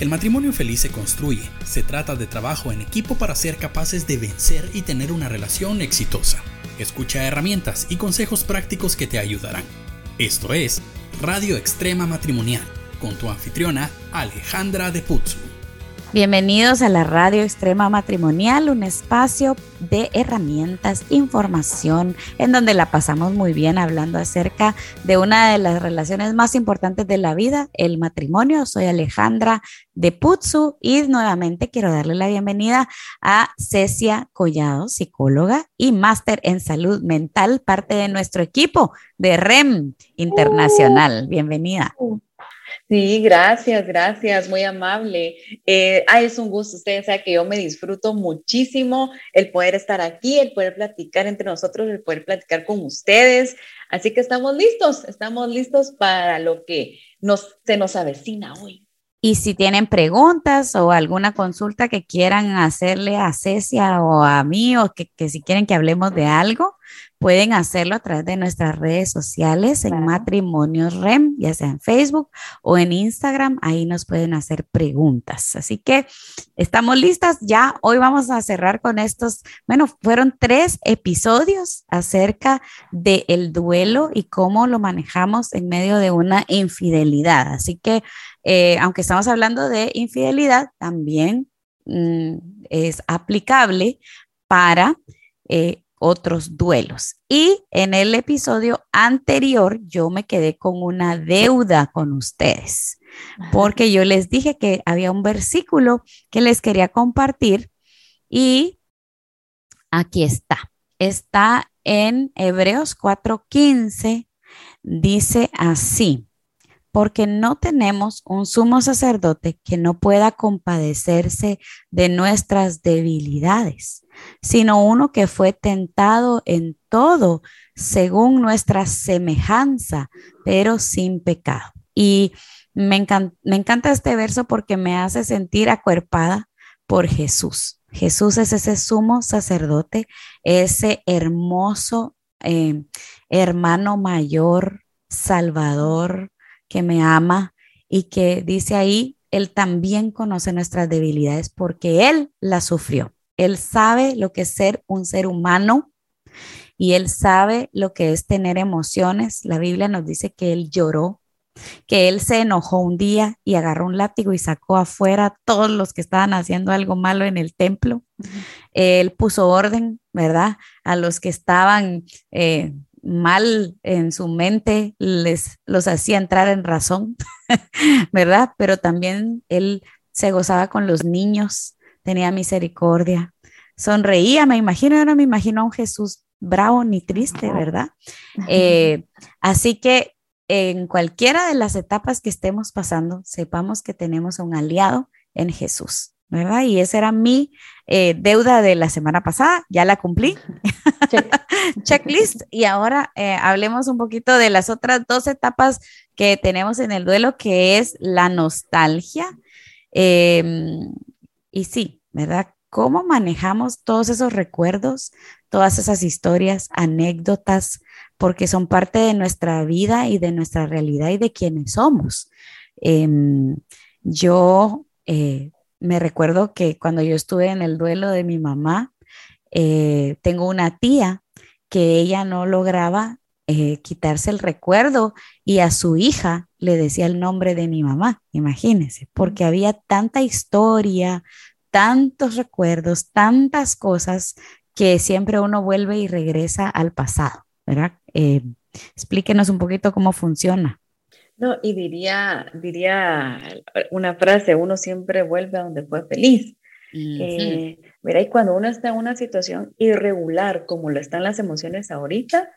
El matrimonio feliz se construye. Se trata de trabajo en equipo para ser capaces de vencer y tener una relación exitosa. Escucha herramientas y consejos prácticos que te ayudarán. Esto es Radio Extrema Matrimonial con tu anfitriona Alejandra de Putzu. Bienvenidos a la Radio Extrema Matrimonial, un espacio de herramientas, información, en donde la pasamos muy bien hablando acerca de una de las relaciones más importantes de la vida, el matrimonio. Soy Alejandra de Putsu y nuevamente quiero darle la bienvenida a Cecia Collado, psicóloga y máster en salud mental, parte de nuestro equipo de REM Internacional. Bienvenida. Sí, gracias, gracias, muy amable. Eh, es un gusto, ustedes saben que yo me disfruto muchísimo el poder estar aquí, el poder platicar entre nosotros, el poder platicar con ustedes. Así que estamos listos, estamos listos para lo que nos, se nos avecina hoy. Y si tienen preguntas o alguna consulta que quieran hacerle a Cecia o a mí o que, que si quieren que hablemos de algo, Pueden hacerlo a través de nuestras redes sociales en Matrimonios REM, ya sea en Facebook o en Instagram. Ahí nos pueden hacer preguntas. Así que estamos listas. Ya hoy vamos a cerrar con estos. Bueno, fueron tres episodios acerca del el duelo y cómo lo manejamos en medio de una infidelidad. Así que, eh, aunque estamos hablando de infidelidad, también mm, es aplicable para eh, otros duelos. Y en el episodio anterior yo me quedé con una deuda con ustedes, porque yo les dije que había un versículo que les quería compartir y aquí está. Está en Hebreos 4:15, dice así porque no tenemos un sumo sacerdote que no pueda compadecerse de nuestras debilidades, sino uno que fue tentado en todo según nuestra semejanza, pero sin pecado. Y me, encanta, este verso porque me hace sentir acuerpada por Jesús. Jesús es ese sumo sacerdote, ese hermoso eh, hermano mayor, salvador, que me ama y que dice ahí, Él también conoce nuestras debilidades porque Él las sufrió. Él sabe lo que es ser un ser humano y Él sabe lo que es tener emociones. La Biblia nos dice que Él lloró, que Él se enojó un día y agarró un látigo y sacó afuera a todos los que estaban haciendo algo malo en el templo. Él puso orden, ¿verdad? A los que estaban... Eh, mal en su mente les los hacía entrar en razón, ¿verdad? Pero también él se gozaba con los niños, tenía misericordia, sonreía, me imagino, yo no me imagino a un Jesús bravo ni triste, ¿verdad? Eh, así que en cualquiera de las etapas que estemos pasando, sepamos que tenemos un aliado en Jesús. ¿verdad? Y esa era mi eh, deuda de la semana pasada, ya la cumplí. Checklist. Y ahora eh, hablemos un poquito de las otras dos etapas que tenemos en el duelo, que es la nostalgia. Em, y sí, ¿verdad? ¿Cómo manejamos todos esos recuerdos, todas esas historias, anécdotas, porque son parte de nuestra vida y de nuestra realidad y de quienes somos? Em, yo eh, me recuerdo que cuando yo estuve en el duelo de mi mamá, eh, tengo una tía que ella no lograba eh, quitarse el recuerdo y a su hija le decía el nombre de mi mamá, imagínense, porque había tanta historia, tantos recuerdos, tantas cosas que siempre uno vuelve y regresa al pasado, ¿verdad? Eh, explíquenos un poquito cómo funciona. No, y diría, diría una frase, uno siempre vuelve a donde fue feliz. Eh, mira, y cuando uno está en una situación irregular, como lo están las emociones ahorita,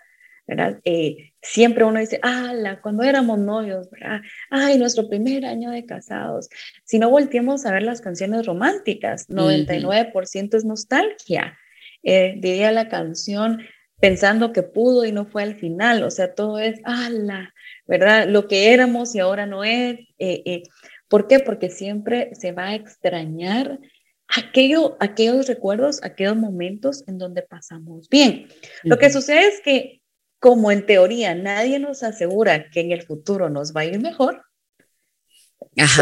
¿verdad? Eh, siempre uno dice, ah, cuando éramos novios, ¿verdad? Ay, nuestro primer año de casados. Si no volteamos a ver las canciones románticas, 99% es nostalgia. Eh, diría la canción, pensando que pudo y no fue al final, o sea, todo es, ala, ¿verdad? Lo que éramos y ahora no es. Eh, eh. ¿Por qué? Porque siempre se va a extrañar aquello, aquellos recuerdos, aquellos momentos en donde pasamos bien. Lo que sucede es que, como en teoría nadie nos asegura que en el futuro nos va a ir mejor,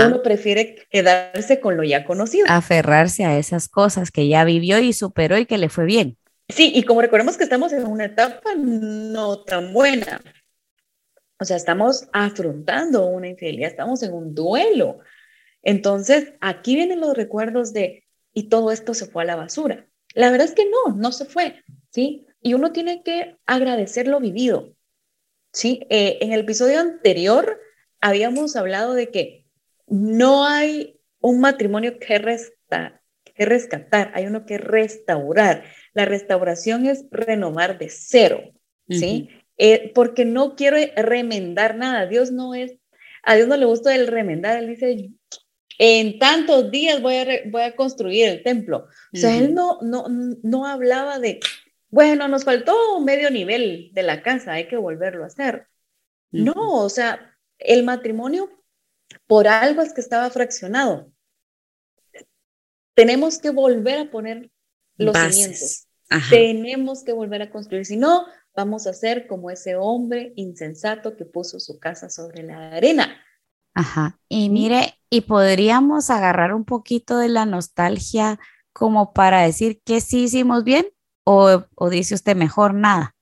Uno prefiere quedarse con lo ya conocido. Aferrarse a esas cosas que ya vivió y superó y que le fue bien. Sí, y como recordemos que estamos en una etapa no tan buena, o sea, estamos afrontando una infidelidad, estamos en un duelo. Entonces, aquí vienen los recuerdos de, y todo esto se fue a la basura. La verdad es que no, no se fue, ¿sí? Y uno tiene que agradecer lo vivido, ¿sí? Eh, en el episodio anterior habíamos hablado de que no hay un matrimonio que, resta, que rescatar, hay uno que restaurar. La restauración es renovar de cero, ¿sí? Eh, porque no quiero remendar nada. Dios no es, a Dios no le gusta el remendar. Él dice, en tantos días voy a, voy a construir el templo. O sea, él no, no, no hablaba de, bueno, nos faltó medio nivel de la casa, hay que volverlo a hacer. No, o sea, el matrimonio por algo es que estaba fraccionado. Tenemos que volver a poner los cimientos. Tenemos que volver a construir. Si no, vamos a ser como ese hombre insensato que puso su casa sobre la arena. Ajá. Y mire, y podríamos agarrar un poquito de la nostalgia como para decir que sí hicimos bien o, o dice usted mejor nada.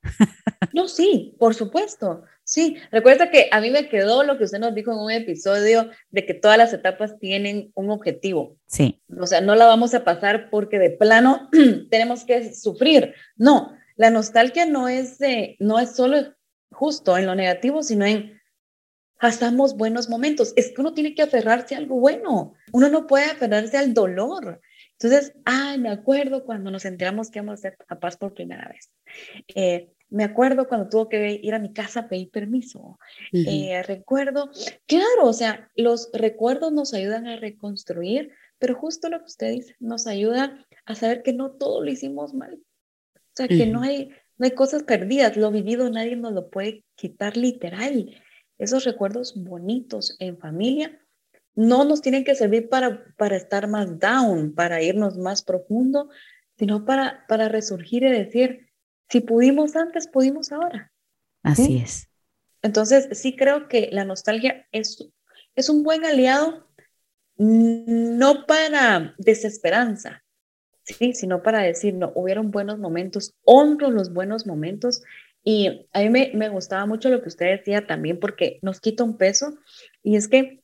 no, sí, por supuesto. Sí, recuerda que a mí me quedó lo que usted nos dijo en un episodio de que todas las etapas tienen un objetivo. Sí. O sea, no la vamos a pasar porque de plano tenemos que sufrir. No, la nostalgia no es, de, no es solo justo en lo negativo, sino en pasamos buenos momentos. Es que uno tiene que aferrarse a algo bueno. Uno no puede aferrarse al dolor. Entonces, ay, me acuerdo cuando nos enteramos que íbamos a ser papás por primera vez. Eh, me acuerdo cuando tuvo que ir a mi casa a pedir permiso. Eh, recuerdo, claro, o sea, los recuerdos nos ayudan a reconstruir, pero justo lo que usted dice, nos ayuda a saber que no todo lo hicimos mal sea, que no hay, no hay cosas perdidas, lo vivido nadie nos lo puede quitar literal. Esos recuerdos bonitos en familia no nos tienen que servir para, para estar más down, para irnos más profundo, sino para, para resurgir y decir, si pudimos antes, pudimos ahora. Así es. Entonces, sí creo que la nostalgia es, es un buen aliado, no para desesperanza, sí, sino para decir, no, hubieron buenos momentos, honro los buenos momentos. Y a mí me, me gustaba mucho lo que usted decía también porque nos quita un peso y es que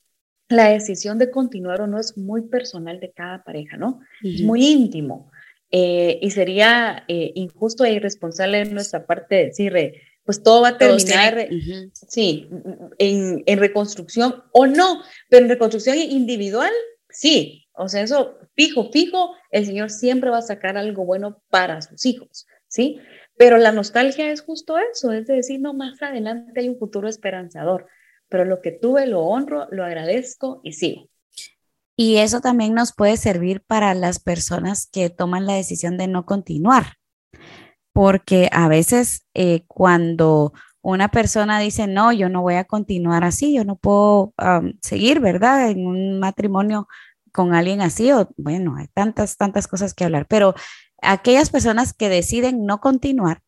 la decisión de continuar o no es muy personal de cada pareja, ¿no? Es muy íntimo. Eh, y sería eh, injusto e irresponsable en nuestra parte decir, pues todo va a terminar, sí, en, en, reconstrucción o no, pero en reconstrucción individual, sí, o sea, eso fijo, fijo, el Señor siempre va a sacar algo bueno para sus hijos, ¿sí? Pero la nostalgia es justo eso, es decir, no, más adelante hay un futuro esperanzador, pero lo que tuve lo honro, lo agradezco y sigo. Y eso también nos puede servir para las personas que toman la decisión de no continuar, porque a veces eh, cuando una persona dice, no, yo no voy a continuar así, yo no puedo seguir, ¿verdad? En un matrimonio con alguien así o bueno, hay tantas, tantas cosas que hablar, pero aquellas personas que deciden no continuar,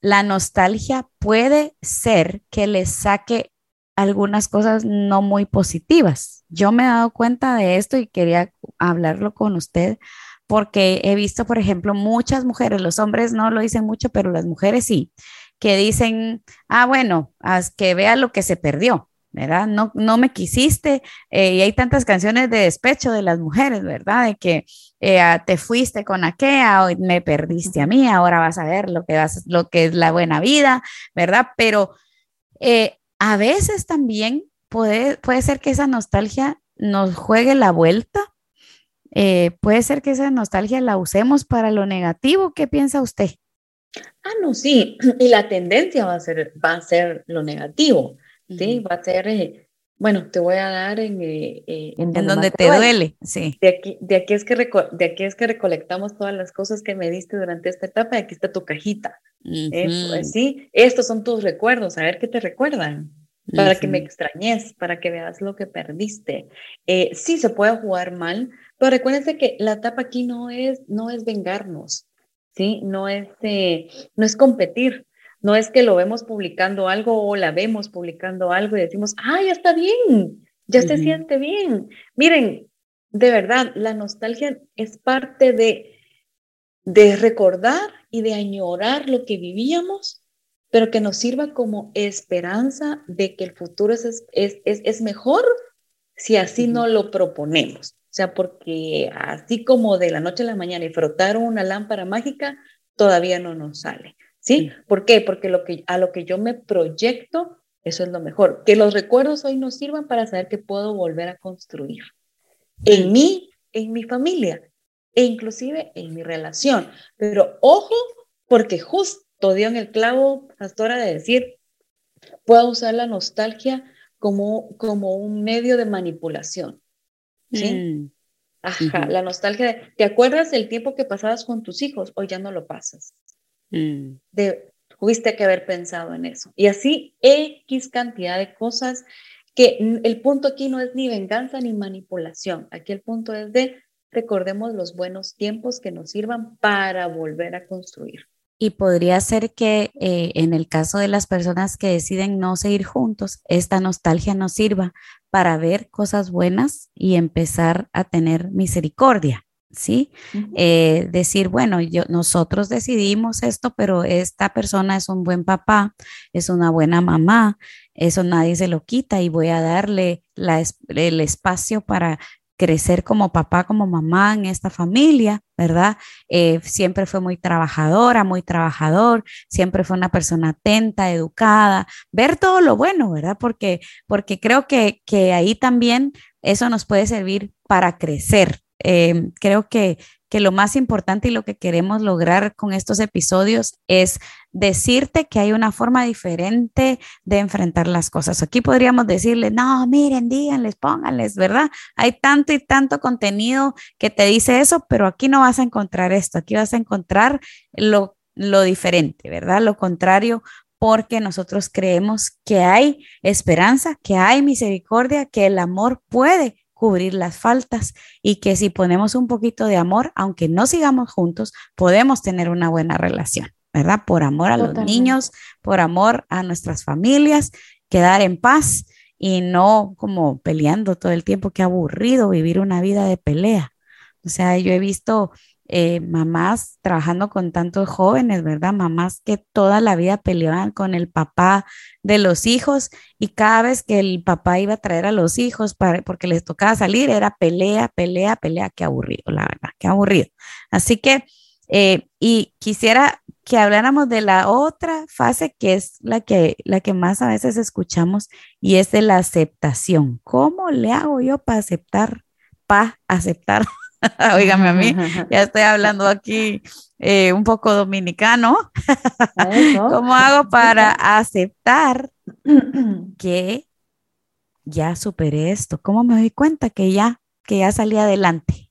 la nostalgia puede ser que les saque algunas cosas no muy positivas. Yo me he dado cuenta de esto y quería hablarlo con usted porque he visto, por ejemplo, muchas mujeres, los hombres no lo dicen mucho, pero las mujeres sí, que dicen, ah, bueno, haz que vea lo que se perdió. ¿verdad? No, no me quisiste eh, y hay tantas canciones de despecho de las mujeres, ¿verdad? De que eh, ah, te fuiste con aquella, o me perdiste a mí, ahora vas a ver lo que, vas, lo que es la buena vida, ¿verdad? Pero eh, a veces también puede, puede ser que esa nostalgia nos juegue la vuelta. puede ser que esa nostalgia la usemos para lo negativo. ¿Qué piensa usted? Ah, no, sí, y la tendencia va a ser, va a ser lo negativo. ¿sí? Va a ser, eh, bueno, te voy a dar en... Eh, eh, en, donde te duele, sí. De aquí, de, aquí es que de aquí es que recolectamos todas las cosas que me diste durante esta etapa y aquí está tu cajita. Pues, sí, estos son tus recuerdos, a ver qué te recuerdan. Para que me extrañes, para que veas lo que perdiste. sí se puede jugar mal, pero recuérdense que la etapa aquí no es, no es vengarnos, ¿sí? No es, no es competir, no es que lo vemos publicando algo o la vemos publicando algo y decimos, ah, ya está bien, ya se siente bien. Miren, de verdad, la nostalgia es parte de, de recordar y de añorar lo que vivíamos, pero que nos sirva como esperanza de que el futuro es, es, es, es mejor si así no lo proponemos. O sea, porque así como de la noche a la mañana y frotar una lámpara mágica, todavía no nos sale. ¿Sí? ¿Por qué? Porque lo que, a lo que yo me proyecto, eso es lo mejor. Que los recuerdos hoy nos sirvan para saber que puedo volver a construir. En mí, en mi familia e inclusive en mi relación. Pero ojo, porque justo dio en el clavo, Pastora, de decir, puedo usar la nostalgia como, como un medio de manipulación. ¿Sí? Mm. Ajá, la nostalgia. ¿Te acuerdas del tiempo que pasabas con tus hijos? Hoy ya no lo pasas. Mm. De, tuviste que haber pensado en eso. Y así X cantidad de cosas que el punto aquí no es ni venganza ni manipulación. Aquí el punto es de recordemos los buenos tiempos que nos sirvan para volver a construir. Y podría ser que eh, en el caso de las personas que deciden no seguir juntos, esta nostalgia nos sirva para ver cosas buenas y empezar a tener misericordia, ¿sí? Eh, decir, bueno, yo, nosotros decidimos esto, pero esta persona es un buen papá, es una buena mamá, eso nadie se lo quita y voy a darle el espacio para crecer como papá, como mamá en esta familia, ¿verdad? Eh, siempre fue muy trabajadora, muy trabajador, siempre fue una persona atenta, educada, ver todo lo bueno, ¿verdad? Porque, porque creo que, que ahí también eso nos puede servir para crecer. Eh, creo que, que lo más importante y lo que queremos lograr con estos episodios es decirte que hay una forma diferente de enfrentar las cosas. Aquí podríamos decirle, no, miren, díganles, pónganles, ¿verdad? Hay tanto y tanto contenido que te dice eso, pero aquí no vas a encontrar esto, aquí vas a encontrar lo, lo diferente, ¿verdad? Lo contrario, porque nosotros creemos que hay esperanza, que hay misericordia, que el amor puede cubrir las faltas y que si ponemos un poquito de amor, aunque no sigamos juntos, podemos tener una buena relación, ¿verdad? Por amor a los niños, por amor a nuestras familias, quedar en paz y no como peleando todo el tiempo, qué aburrido vivir una vida de pelea. O sea, yo he visto eh, mamás trabajando con tantos jóvenes, ¿verdad? Mamás que toda la vida peleaban con el papá de los hijos y cada vez que el papá iba a traer a los hijos para, porque les tocaba salir era pelea, pelea, pelea, qué aburrido, la verdad, qué aburrido. Así que, eh, y quisiera que habláramos de la otra fase que es la que, la que más a veces escuchamos y es de la aceptación. ¿Cómo le hago yo para aceptar, para aceptar Óigame a mí, ya estoy hablando aquí eh, un poco dominicano. ¿Cómo hago para aceptar que ya superé esto? ¿Cómo me doy cuenta que ya, que ya salí adelante?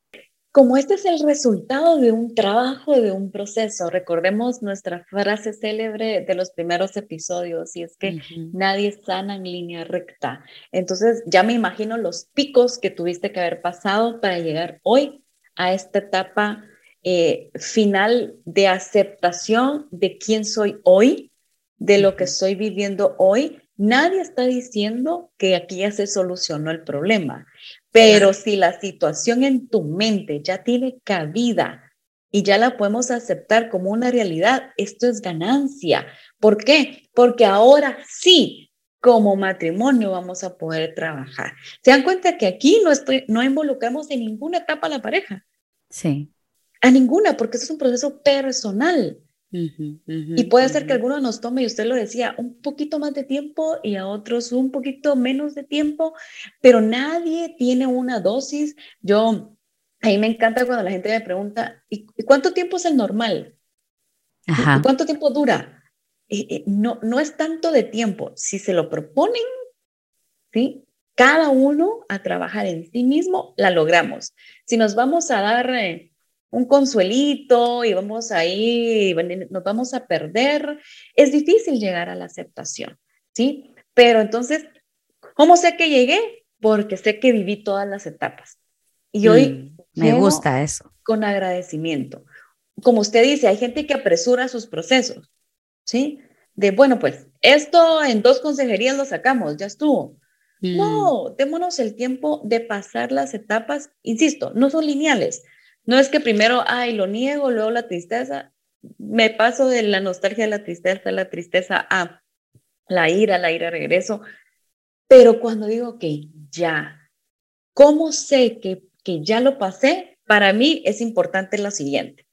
Como este es el resultado de un trabajo, de un proceso, recordemos nuestra frase célebre de los primeros episodios, y es que nadie sana en línea recta. Entonces, ya me imagino los picos que tuviste que haber pasado para llegar hoy a esta etapa eh, final de aceptación de quién soy hoy, de lo que estoy viviendo hoy. Nadie está diciendo que aquí ya se solucionó el problema. Pero si la situación en tu mente ya tiene cabida y ya la podemos aceptar como una realidad, esto es ganancia. ¿Por qué? Porque ahora sí, como matrimonio vamos a poder trabajar. Se dan cuenta que aquí no, estoy, no involucramos en ninguna etapa a la pareja. Sí. A ninguna, porque eso es un proceso personal. Y puede ser que alguno nos tome, y usted lo decía, un poquito más de tiempo y a otros un poquito menos de tiempo, pero nadie tiene una dosis. Yo, a mí me encanta cuando la gente me pregunta, ¿y cuánto tiempo es el normal? Ajá. ¿Cuánto tiempo dura? no, no es tanto de tiempo. Si se lo proponen, ¿sí? cada uno a trabajar en sí mismo, la logramos. Si nos vamos a dar eh, un consuelito y vamos ahí, nos vamos a perder, es difícil llegar a la aceptación, ¿sí? Pero entonces, ¿cómo sé que llegué? Porque sé que viví todas las etapas. Y hoy mm, me gusta eso. Con agradecimiento. Como usted dice, hay gente que apresura sus procesos, ¿sí? De, bueno, pues esto en dos consejerías lo sacamos, ya estuvo. Mm. No, démonos el tiempo de pasar las etapas. Insisto, no son lineales. No es que primero, ay, lo niego, luego la tristeza. Me paso de la nostalgia de la tristeza, la tristeza a la ira, la ira regreso. Pero cuando digo que ya, ¿cómo sé que, que ya lo pasé? Para mí es importante lo siguiente.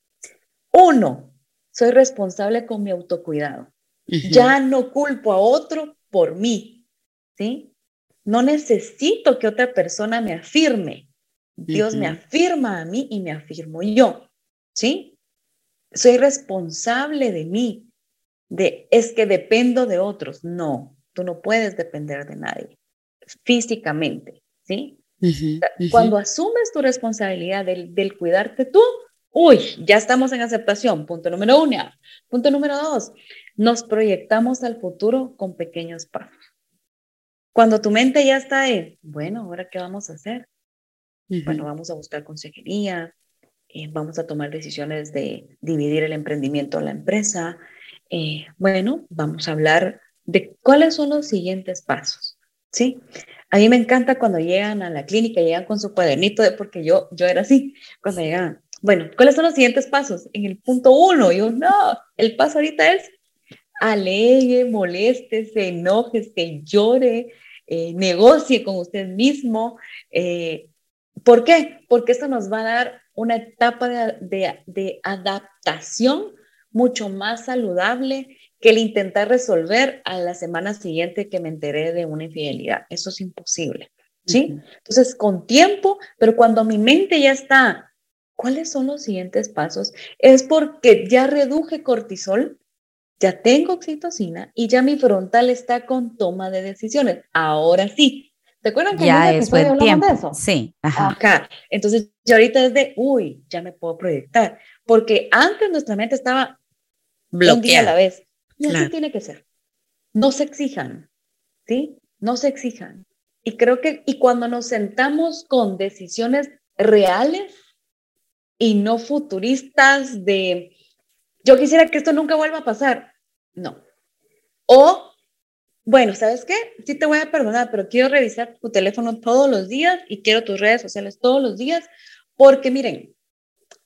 Uno, soy responsable con mi autocuidado. Ya no culpo a otro por mí, ¿sí? No necesito que otra persona me afirme. Dios me afirma a mí y me afirmo yo, ¿sí? Soy responsable de mí, de es que dependo de otros. No, tú no puedes depender de nadie físicamente, ¿sí? Cuando asumes tu responsabilidad del, del cuidarte tú, uy, ya estamos en aceptación. Punto número uno. Punto número dos, nos proyectamos al futuro con pequeños pasos. Cuando tu mente ya está en, bueno, ahora qué vamos a hacer? Bueno, vamos a buscar consejería, eh, vamos a tomar decisiones de dividir el emprendimiento de la empresa. Eh, bueno, vamos a hablar de cuáles son los siguientes pasos, ¿sí? A mí me encanta cuando llegan a la clínica, llegan con su cuadernito, de, porque yo, yo era así, cuando llegan, bueno, ¿cuáles son los siguientes pasos? En el punto uno, yo, no, el paso ahorita es alegue, moleste, se enoje, se llore, eh, negocie con usted mismo. Eh, ¿Por qué? Porque esto nos va a dar una etapa de, adaptación mucho más saludable que el intentar resolver a la semana siguiente que me enteré de una infidelidad. Eso es imposible. ¿Sí? Entonces, con tiempo, pero cuando mi mente ya está, ¿cuáles son los siguientes pasos? Es porque ya reduje cortisol, ya tengo oxitocina y ya mi frontal está con toma de decisiones. Ahora sí. ¿Te acuerdas que ya es buen tiempo? De eso? Sí. Ajá. Acá. Entonces, ya ahorita es de, uy, ya me puedo proyectar. Porque antes nuestra mente estaba bloqueada un día a la vez. Y así tiene que ser. No se exijan, ¿sí? No se exijan. Y creo que, y cuando nos sentamos con decisiones reales y no futuristas de, yo quisiera que esto nunca vuelva a pasar. No. O, bueno, ¿sabes qué? Sí te voy a perdonar, pero quiero revisar tu teléfono todos los días y quiero tus redes sociales todos los días, porque miren,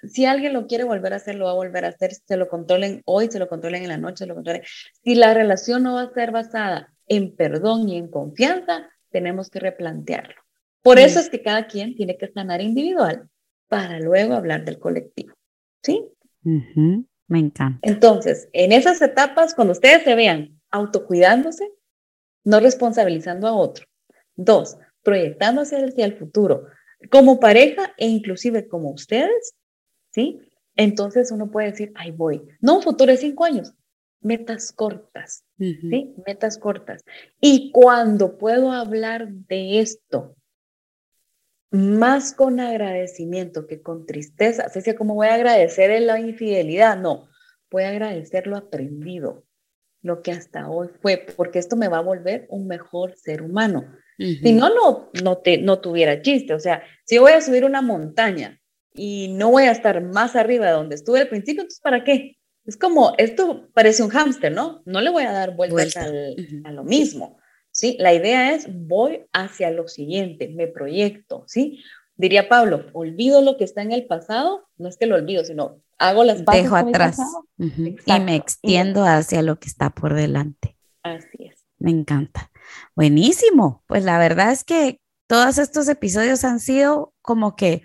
si alguien lo quiere volver a hacer, lo va a volver a hacer, se lo controlen hoy, se lo controlen en la noche, se lo controlen. Si la relación no va a ser basada en perdón y en confianza, tenemos que replantearlo. Por eso es que cada quien tiene que sanar individual para luego hablar del colectivo. ¿Sí? Me encanta. Entonces, en esas etapas, cuando ustedes se vean autocuidándose, no responsabilizando a otro. Dos, proyectándose hacia el futuro como pareja e inclusive como ustedes, ¿sí? Entonces uno puede decir, ahí voy. No un futuro de cinco años, metas cortas, ¿sí? Metas cortas. Y cuando puedo hablar de esto más con agradecimiento que con tristeza. Así sea como voy a agradecer en la infidelidad, no, voy a agradecer lo aprendido, lo que hasta hoy fue, porque esto me va a volver un mejor ser humano. Si no, no, no, te, no tuviera chiste. O sea, si voy a subir una montaña y no voy a estar más arriba de donde estuve al principio, entonces ¿para qué? Es como, esto parece un hámster, ¿no? No le voy a dar vueltas a lo mismo. ¿sí? La idea es voy hacia lo siguiente, me proyecto, ¿sí? Diría Pablo, olvido lo que está en el pasado, no es que lo olvido, sino hago las bases Dejo atrás y me extiendo hacia lo que está por delante. Así es. Me encanta. Buenísimo. Pues la verdad es que todos estos episodios han sido como que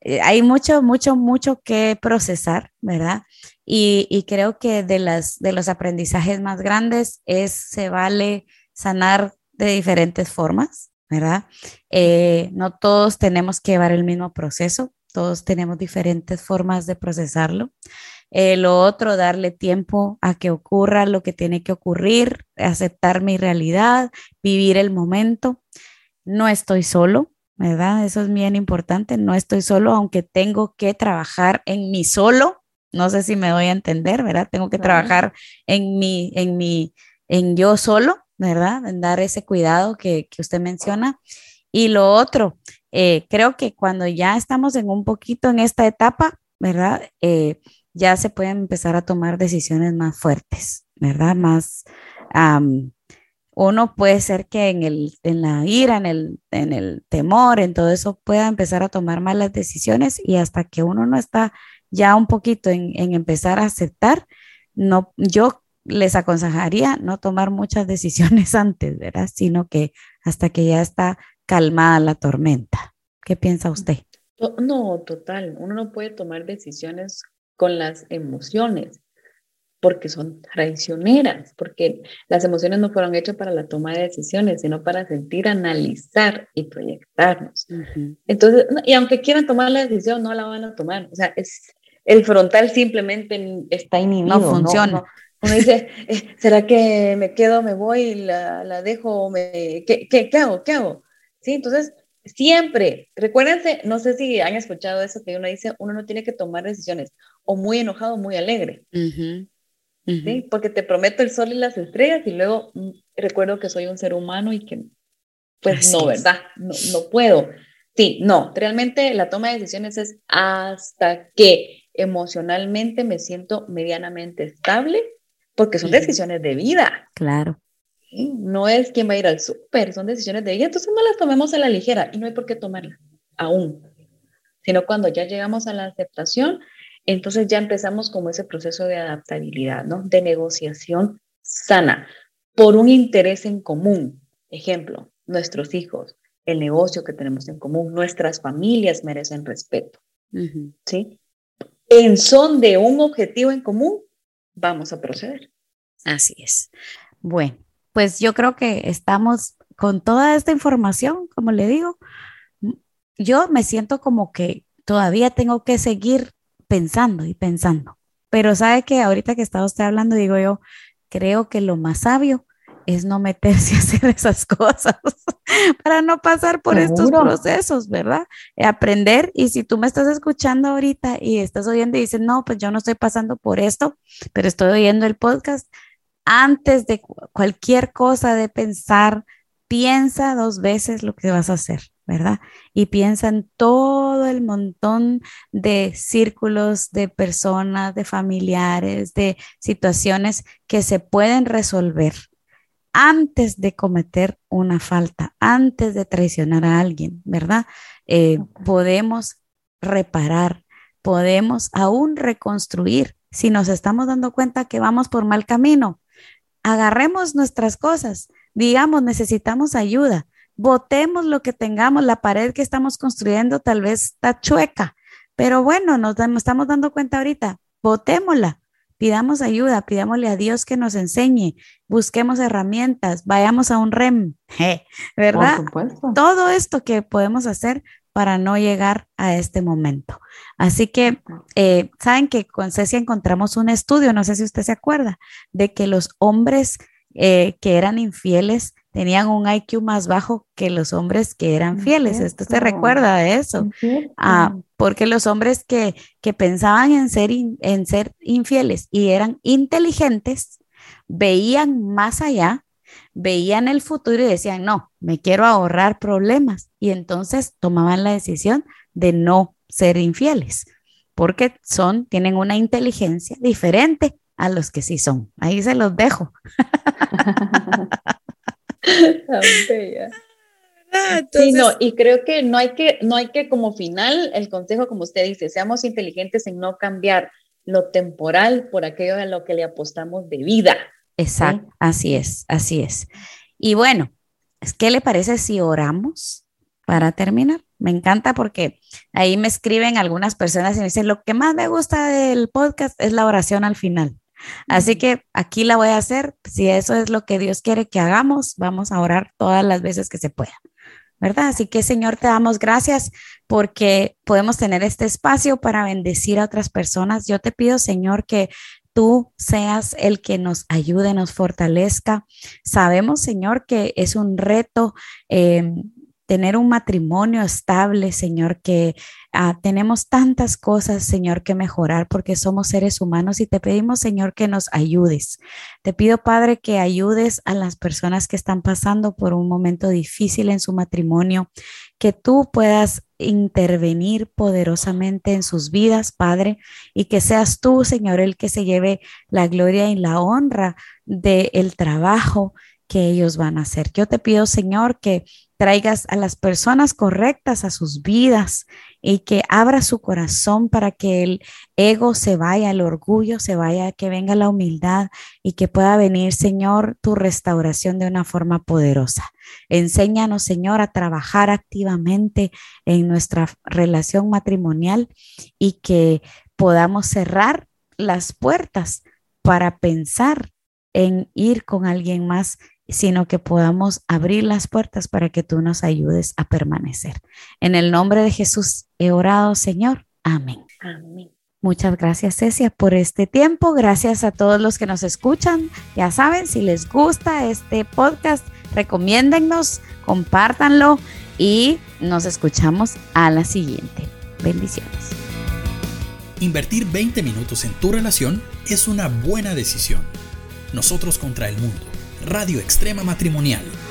eh, hay mucho, mucho, mucho que procesar, ¿verdad? Y, y, creo que de, las, de los aprendizajes más grandes es se vale sanar de diferentes formas, ¿verdad? Eh, no todos tenemos que llevar el mismo proceso, todos tenemos diferentes formas de procesarlo. Eh, lo otro, darle tiempo a que ocurra lo que tiene que ocurrir, aceptar mi realidad, vivir el momento. No estoy solo, ¿verdad? Eso es bien importante. No estoy solo, aunque tengo que trabajar en mi solo. No sé si me doy a entender, ¿verdad? Tengo que trabajar en mi, en mi, en yo solo, ¿verdad? En dar ese cuidado que, usted menciona. Y lo otro, eh, creo que cuando ya estamos en un poquito en esta etapa, ¿verdad? Eh, ya se pueden empezar a tomar decisiones más fuertes, ¿verdad? Más, uno puede ser que en, el, en la ira, en el, en el temor, en todo eso pueda empezar a tomar malas decisiones y hasta que uno no está ya un poquito en, en empezar a aceptar, no, yo les aconsejaría no tomar muchas decisiones antes, ¿verdad? Sino que hasta que ya está calmada la tormenta. ¿Qué piensa usted? No, total. Uno no puede tomar decisiones con las emociones porque son traicioneras, porque las emociones no fueron hechas para la toma de decisiones, sino para sentir, analizar y proyectarnos. Entonces, y aunque quieran tomar la decisión, no la van a tomar. O sea, es, el frontal simplemente está inhibido. No funciona. Uno dice, eh, ¿será que me quedo, me voy, la, la dejo, me, ¿qué, qué, qué hago? ¿Qué hago? Sí, entonces siempre, recuérdense, no sé si han escuchado eso que uno dice, uno no tiene que tomar decisiones o muy enojado o muy alegre. ¿sí? Porque te prometo el sol y las estrellas y luego mm, recuerdo que soy un ser humano y que, pues no, ¿verdad? No, no puedo. Sí, no, realmente la toma de decisiones es hasta que emocionalmente me siento medianamente estable, porque son decisiones de vida. Claro. No es quién va a ir al súper, son decisiones de vida, entonces no las tomemos a la ligera y no hay por qué tomarlas aún, sino cuando ya llegamos a la aceptación, entonces ya empezamos como ese proceso de adaptabilidad, ¿no? De negociación sana por un interés en común. Ejemplo, nuestros hijos, el negocio que tenemos en común, nuestras familias merecen respeto. ¿Sí? En son de un objetivo en común, vamos a proceder. Así es. Bueno, pues yo creo que estamos con toda esta información, como le digo, yo me siento como que todavía tengo que seguir pensando y pensando. Pero sabe que ahorita que está usted hablando, digo yo, creo que lo más sabio es no meterse a hacer esas cosas para no pasar por estos procesos, ¿verdad? Aprender y si tú me estás escuchando ahorita y estás oyendo y dices, no, pues yo no estoy pasando por esto, pero estoy oyendo el podcast, antes de cualquier cosa de pensar, piensa dos veces lo que vas a hacer. ¿verdad? Y piensa en todo el montón de círculos de personas, de familiares, de situaciones que se pueden resolver antes de cometer una falta, antes de traicionar a alguien, ¿verdad? Eh, podemos reparar, podemos aún reconstruir. Si nos estamos dando cuenta que vamos por mal camino, agarremos nuestras cosas, digamos, necesitamos ayuda Votemos lo que tengamos, la pared que estamos construyendo tal vez está chueca, pero bueno, nos, estamos dando cuenta ahorita, votémosla, pidamos ayuda, pidámosle a Dios que nos enseñe, busquemos herramientas, vayamos a un REM, ¿verdad? Todo esto que podemos hacer para no llegar a este momento. Así que, eh, saben que con Cecia encontramos un estudio, no sé si usted se acuerda, de que los hombres eh, que eran infieles tenían un IQ más bajo que los hombres que eran fieles. Esto se recuerda de eso. Ah, porque los hombres que, que pensaban en ser, en ser infieles y eran inteligentes, veían más allá, veían el futuro y decían, no, me quiero ahorrar problemas. Y entonces tomaban la decisión de no ser infieles, porque son, tienen una inteligencia diferente a los que sí son. Ahí se los dejo. sí, no, y creo que no hay que, no hay que como final, el consejo, como usted dice, seamos inteligentes en no cambiar lo temporal por aquello a lo que le apostamos de vida. Exacto, así es, así es. Y bueno, ¿qué le parece si oramos para terminar? Me encanta porque ahí me escriben algunas personas y me dicen, lo que más me gusta del podcast es la oración al final. Así que aquí la voy a hacer. Si eso es lo que Dios quiere que hagamos, vamos a orar todas las veces que se pueda. ¿Verdad? Así que Señor, te damos gracias porque podemos tener este espacio para bendecir a otras personas. Yo te pido, Señor, que tú seas el que nos ayude, nos fortalezca. Sabemos, Señor, que es un reto eh, tener un matrimonio estable, Señor, que ah, tenemos tantas cosas, Señor, que mejorar porque somos seres humanos y te pedimos, Señor, que nos ayudes. Te pido, Padre, que ayudes a las personas que están pasando por un momento difícil en su matrimonio, que tú puedas intervenir poderosamente en sus vidas, Padre, y que seas tú, Señor, el que se lleve la gloria y la honra del el trabajo que ellos van a hacer. Yo te pido, Señor, que traigas a las personas correctas a sus vidas y que abra su corazón para que el ego se vaya, el orgullo se vaya, que venga la humildad y que pueda venir, Señor, tu restauración de una forma poderosa. Enséñanos, Señor, a trabajar activamente en nuestra relación matrimonial y que podamos cerrar las puertas para pensar en ir con alguien más sino que podamos abrir las puertas para que tú nos ayudes a permanecer. En el nombre de Jesús he orado, Señor. Amén. Amén. Muchas gracias, Cecia, por este tiempo. Gracias a todos los que nos escuchan. Ya saben, si les gusta este podcast, recomiéndennos, compártanlo y nos escuchamos a la siguiente. Bendiciones. Invertir 20 minutos en tu relación es una buena decisión. Nosotros contra el mundo Radio Extrema Matrimonial.